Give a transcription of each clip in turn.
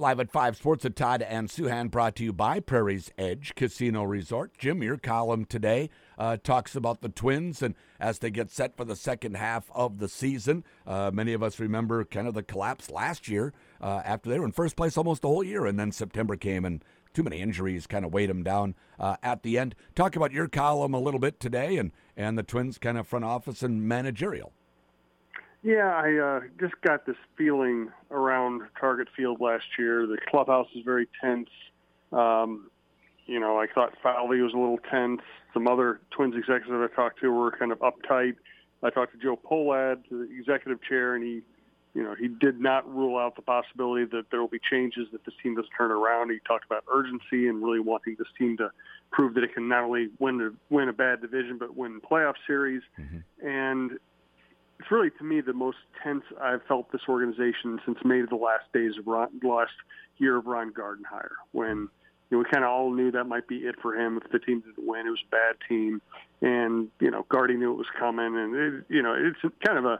Live at 5 Sports at Todd and Souhan, brought to you by Prairie's Edge Casino Resort. Jim, your column today uh, talks about the Twins and as they get set for the second half of the season. Uh, many of us remember kind of the collapse last year uh, after they were in first place almost the whole year, and then September came and too many injuries kind of weighed them down uh, at the end. Talk about your column a little bit today and, and the Twins kind of front office and managerial. Yeah, I uh, just got this feeling around Target Field last year. The clubhouse is very tense. Um, you know, I thought Falvey was a little tense. Some other Twins executives I talked to were kind of uptight. I talked to Joe Pohlad, the executive chair, and he, you know, he did not rule out the possibility that there will be changes that this team doesn't turn around. He talked about urgency and really wanting this team to prove that it can not only win a, win a bad division but win playoff series. Mm-hmm. And it's really to me the most tense I've felt this organization since maybe the last days of Ron, the last year of Ron Gardenhire, when you know, we kind of all knew that might be it for him if the team didn't win. It was a bad team, and you know Gardy knew it was coming, and it, you know it's kind of a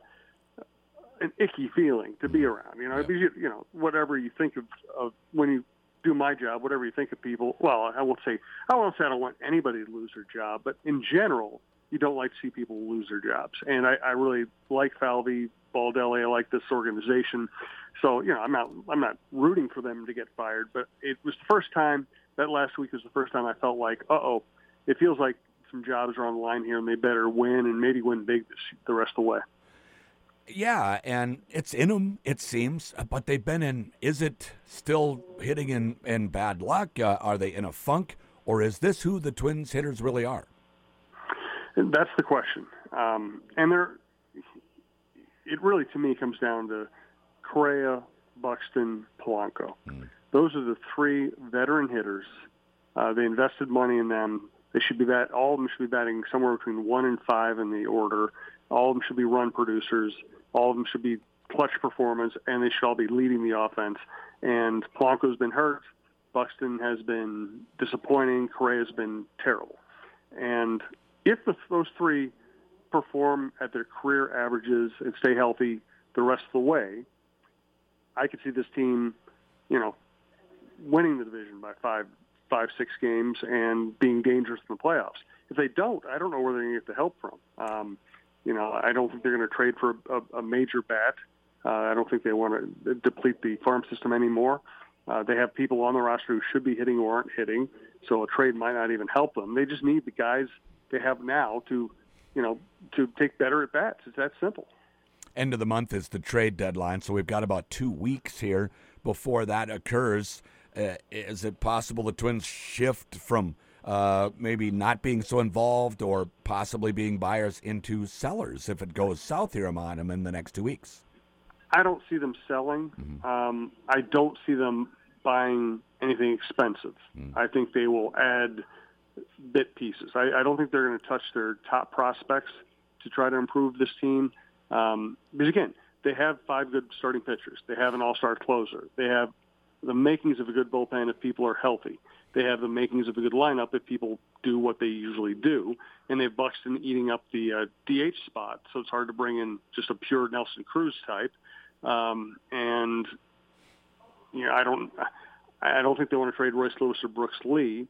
an icky feeling to be around. You know, yeah. you, you know whatever you think of, of when you do my job, whatever you think of people. Well, I won't say I won't say I don't want anybody to lose their job, but in general, you don't like to see people lose their jobs. And I, I really like Falvey, Baldelli. I like this organization. So you know, I'm not I'm not rooting for them to get fired, but it was the first time that last week was the first time I felt like, uh oh, it feels like some jobs are on the line here, and they better win and maybe win big this, the rest of the way. Yeah, and it's in them, it seems, but they've been in. Is it still hitting in, in bad luck? Uh, are they in a funk, or is this who the Twins hitters really are? That's the question. Um, and there, it really, to me, comes down to Correa, Buxton, Polanco. Mm. Those are the three veteran hitters. Uh, they invested money in them. They should be bat. All of them should be batting somewhere between one and five in the order. All of them should be run producers. All of them should be clutch performance, and they should all be leading the offense. And Polanco's been hurt. Buxton has been disappointing. Correa's been terrible. And if those three perform at their career averages and stay healthy the rest of the way, I could see this team, you know, winning the division by five, five, six games and being dangerous in the playoffs. If they don't, I don't know where they're going to get the help from. Um, you know, I don't think they're going to trade for a, a major bat. Uh, I don't think they want to deplete the farm system anymore. Uh, they have people on the roster who should be hitting or aren't hitting, so a trade might not even help them. They just need the guys they have now to, you know, to take better at bats. It's that simple. End of the month is the trade deadline, so we've got about two weeks here before that occurs. Uh, is it possible the Twins shift from uh, maybe not being so involved or possibly being buyers into sellers if it goes south here on them in the next two weeks? I don't see them selling. Mm-hmm. Um, I don't see them buying anything expensive. Mm. I think they will add – bit pieces. I, I don't think they're going to touch their top prospects to try to improve this team. Um, because again, they have five good starting pitchers. They have an all-star closer. They have the makings of a good bullpen if people are healthy. They have the makings of a good lineup if people do what they usually do. And they've Buxton eating up the uh, DH spot, so it's hard to bring in just a pure Nelson Cruz type. Um, and you know, I don't, I don't think they want to trade Royce Lewis or Brooks Lee.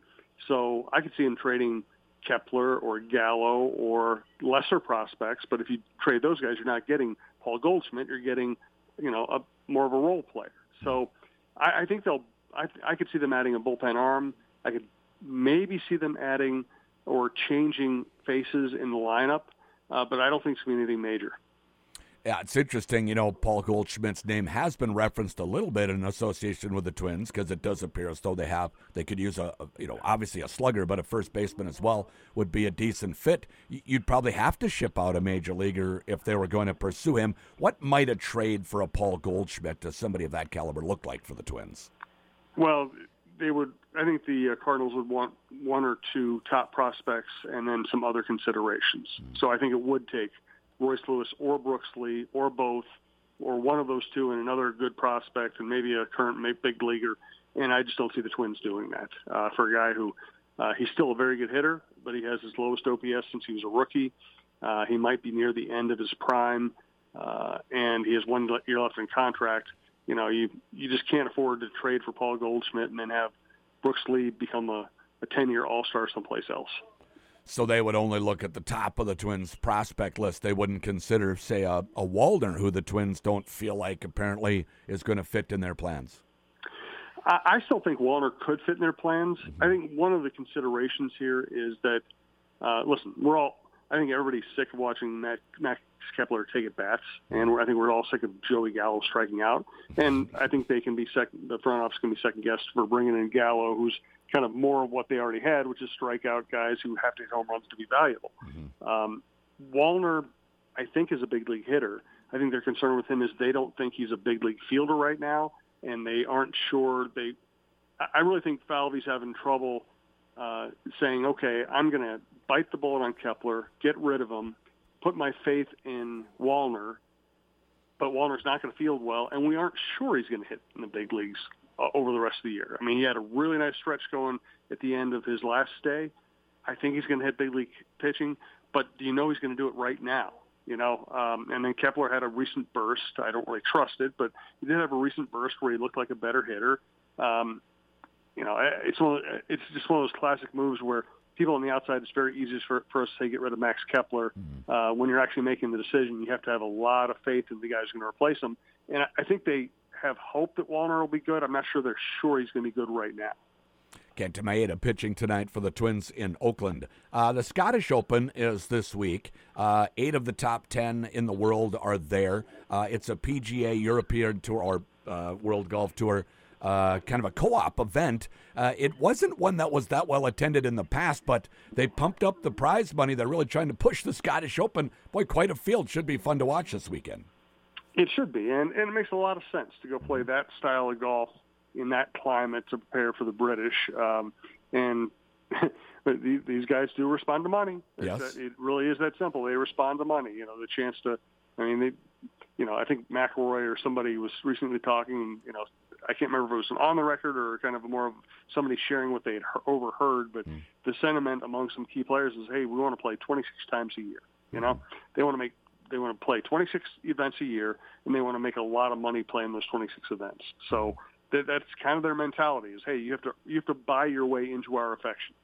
So I could see him trading Kepler or Gallo or lesser prospects. But if you trade those guys, you're not getting Paul Goldschmidt. You're getting, you know, a more of a role player. So I, I think they'll. I, I could see them adding a bullpen arm. I could maybe see them adding or changing faces in the lineup, uh, but I don't think it's going to be anything major. Yeah, it's interesting. You know, Paul Goldschmidt's name has been referenced a little bit in association with the Twins because it does appear as though they have they could use a, a, you know obviously a slugger, but a first baseman as well would be a decent fit. You'd probably have to ship out a major leaguer if they were going to pursue him. What might a trade for a Paul Goldschmidt to somebody of that caliber look like for the Twins? Well, they would. I think the uh, Cardinals would want one or two top prospects and then some other considerations. Mm-hmm. So I think it would take Royce Lewis or Brooks Lee or both or one of those two and another good prospect and maybe a current big leaguer. And I just don't see the Twins doing that uh, for a guy who uh, he's still a very good hitter, but he has his lowest OPS since he was a rookie. Uh, he might be near the end of his prime, uh, and he has one year left in contract. you know, you you just can't afford to trade for Paul Goldschmidt and then have Brooks Lee become a, a 10-year All-Star someplace else. So they would only look at the top of the Twins prospect list. They wouldn't consider, say, a, a Wallner, who the Twins don't feel like apparently is going to fit in their plans. I, I still think Wallner could fit in their plans. Mm-hmm. I think one of the considerations here is that, uh, listen, we're all, I think everybody's sick of watching Matt, Max Kepler take at bats, and I think we're all sick of Joey Gallo striking out. And I think they can be second. The front office can be second guessed for bringing in Gallo, who's kind of more of what they already had, which is strikeout guys who have to hit home runs to be valuable. Mm-hmm. Um, Wallner, I think, is a big league hitter. I think their concern with him is they don't think he's a big league fielder right now, and they aren't sure. They, I really think Falvey's having trouble uh, saying, okay, I'm going to bite the bullet on Kepler, get rid of him, put my faith in Wallner, but Wallner's not going to field well, and we aren't sure he's going to hit in the big leagues uh, over the rest of the year. I mean, he had a really nice stretch going at the end of his last stay. I think he's going to hit big league pitching, but do you know he's going to do it right now? You know, um, and then Kepler had a recent burst. I don't really trust it, but he did have a recent burst where he looked like a better hitter. Um, you know, it's one, it's just one of those classic moves where people on the outside, it's very easy for, for us to say get rid of Max Kepler. Mm-hmm. Uh, when you're actually making the decision, you have to have a lot of faith in the guy who's going to replace him. And I, I think they have hope that Wallner will be good. I'm not sure they're sure he's going to be good right now. Kenta Maeda pitching tonight for the Twins in Oakland. Uh, the Scottish Open is this week. Uh, eight of the top ten in the world are there. Uh, it's a PGA European Tour or uh, World Golf Tour uh, kind of a co-op event. Uh, it wasn't one that was that well attended in the past, but they pumped up the prize money. They're really trying to push the Scottish Open. Boy, quite a field. Should be fun to watch this weekend. It should be, and, and it makes a lot of sense to go play that style of golf in that climate to prepare for the British. Um, and these guys do respond to money. Yes. It's, it really is that simple. They respond to money. You know, the chance to, I mean, they, you know, I think McIlroy or somebody was recently talking, you know, I can't remember if it was on the record or kind of more of somebody sharing what they had overheard, but mm. the sentiment among some key players is, hey, we want to play 26 times a year. You know, mm. they want to make they want to play 26 events a year, and they want to make a lot of money playing those 26 events. So that, that's kind of their mentality: is hey, you have to you have to buy your way into our affections.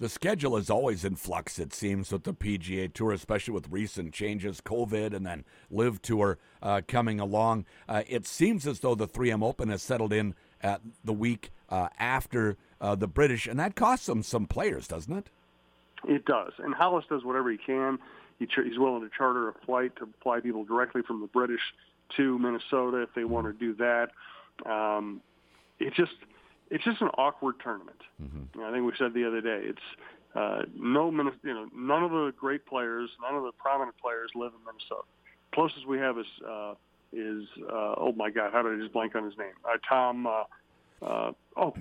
The schedule is always in flux, it seems, with the PGA Tour, especially with recent changes, COVID, and then LIV Tour uh, coming along. Uh, it seems as though the 3M Open has settled in at the week uh, after uh, the British, and that costs them some players, doesn't it? It does. And Hollis does whatever he can. He ch- he's willing to charter a flight to fly people directly from the British to Minnesota if they want to do that. Um, it just it's just an awkward tournament. Mm-hmm. I think we said the other day it's uh, no you know none of the great players, none of the prominent players live in Minnesota. Closest we have is uh, is uh, oh my God, how did I just blank on his name? Uh, Tom. Uh, uh, oh,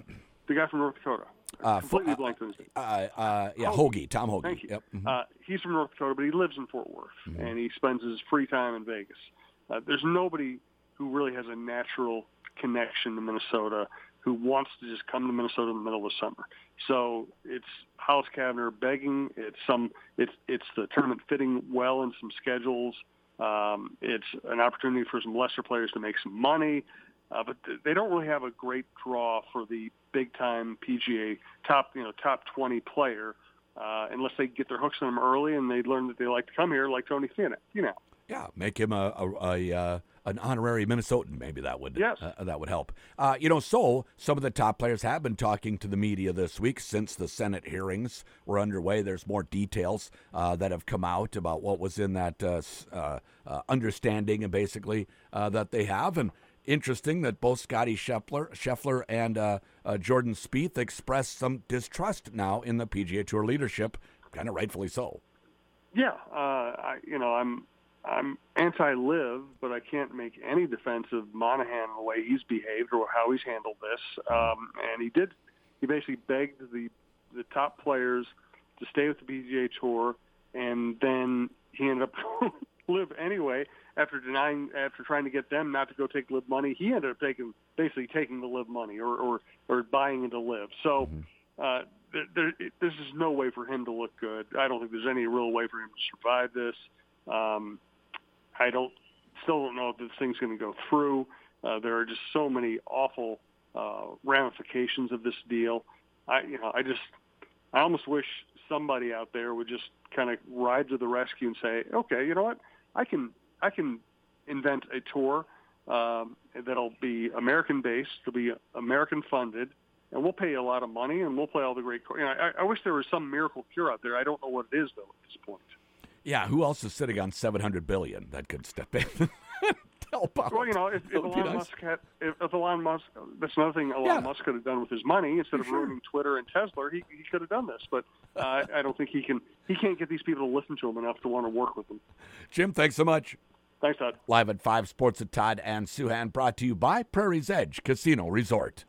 the guy from North Dakota. Uh, completely uh, blanked on his name. Uh, uh, yeah, Hoge, Tom Hoge. Thank you. Yep. Mm-hmm. Uh, he's from North Dakota, but he lives in Fort Worth, mm-hmm. and he spends his free time in Vegas. Uh, there's nobody who really has a natural connection to Minnesota who wants to just come to Minnesota in the middle of the summer. So it's Hollis Cavner begging. It's some. It's it's the tournament fitting well in some schedules. Um, it's an opportunity for some lesser players to make some money. Uh, but they don't really have a great draw for the big time PGA top, you know, top 20 player uh, unless they get their hooks on them early and they learn that they like to come here, like Tony Finau, you know. Yeah, make him a, a, a uh, an honorary Minnesotan. Maybe that would yes. uh, that would help. Uh, you know, so some of the top players have been talking to the media this week since the Senate hearings were underway. There's more details uh, that have come out about what was in that uh, uh, uh, understanding, and basically that they have. And interesting that both Scotty Scheffler, Scheffler and uh, uh, Jordan Spieth expressed some distrust now in the PGA Tour leadership, kind of rightfully so. Yeah, uh, I, you know, I'm I'm anti-LIV, but I can't make any defense of Monahan the way he's behaved or how he's handled this. Um, and he did. He basically begged the the top players to stay with the PGA Tour, and then he ended up live anyway. After denying, after trying to get them not to go take LIV money, he ended up taking basically taking the LIV money or or, or buying into LIV. So. Mm-hmm. Uh, there, there, this is no way for him to look good. I don't think there's any real way for him to survive this. Um, I don't still don't know if this thing's going to go through. Uh, there are just so many awful uh, ramifications of this deal. I, you know, I just, I almost wish somebody out there would just kind of ride to the rescue and say, okay, you know what, I can, I can invent a tour um, that'll be American based, it'll be American funded, and we'll pay you a lot of money and we'll play all the great. You know, I, I wish there was some miracle cure out there. I don't know what it is though at this point. Yeah, who else is sitting on seven hundred billion that could step in? help out. Well, you know, if, if Elon nice. Musk had, if, if, Elon Musk, that's another thing Elon yeah. Musk could have done with his money instead of sure. ruining Twitter and Tesla. He, he could have done this, but uh, I don't think he can. He can't get these people to listen to him enough to want to work with him. Jim, thanks so much. Thanks, Todd. Live at Five Sports at Todd and Souhan, brought to you by Prairie's Edge Casino Resort.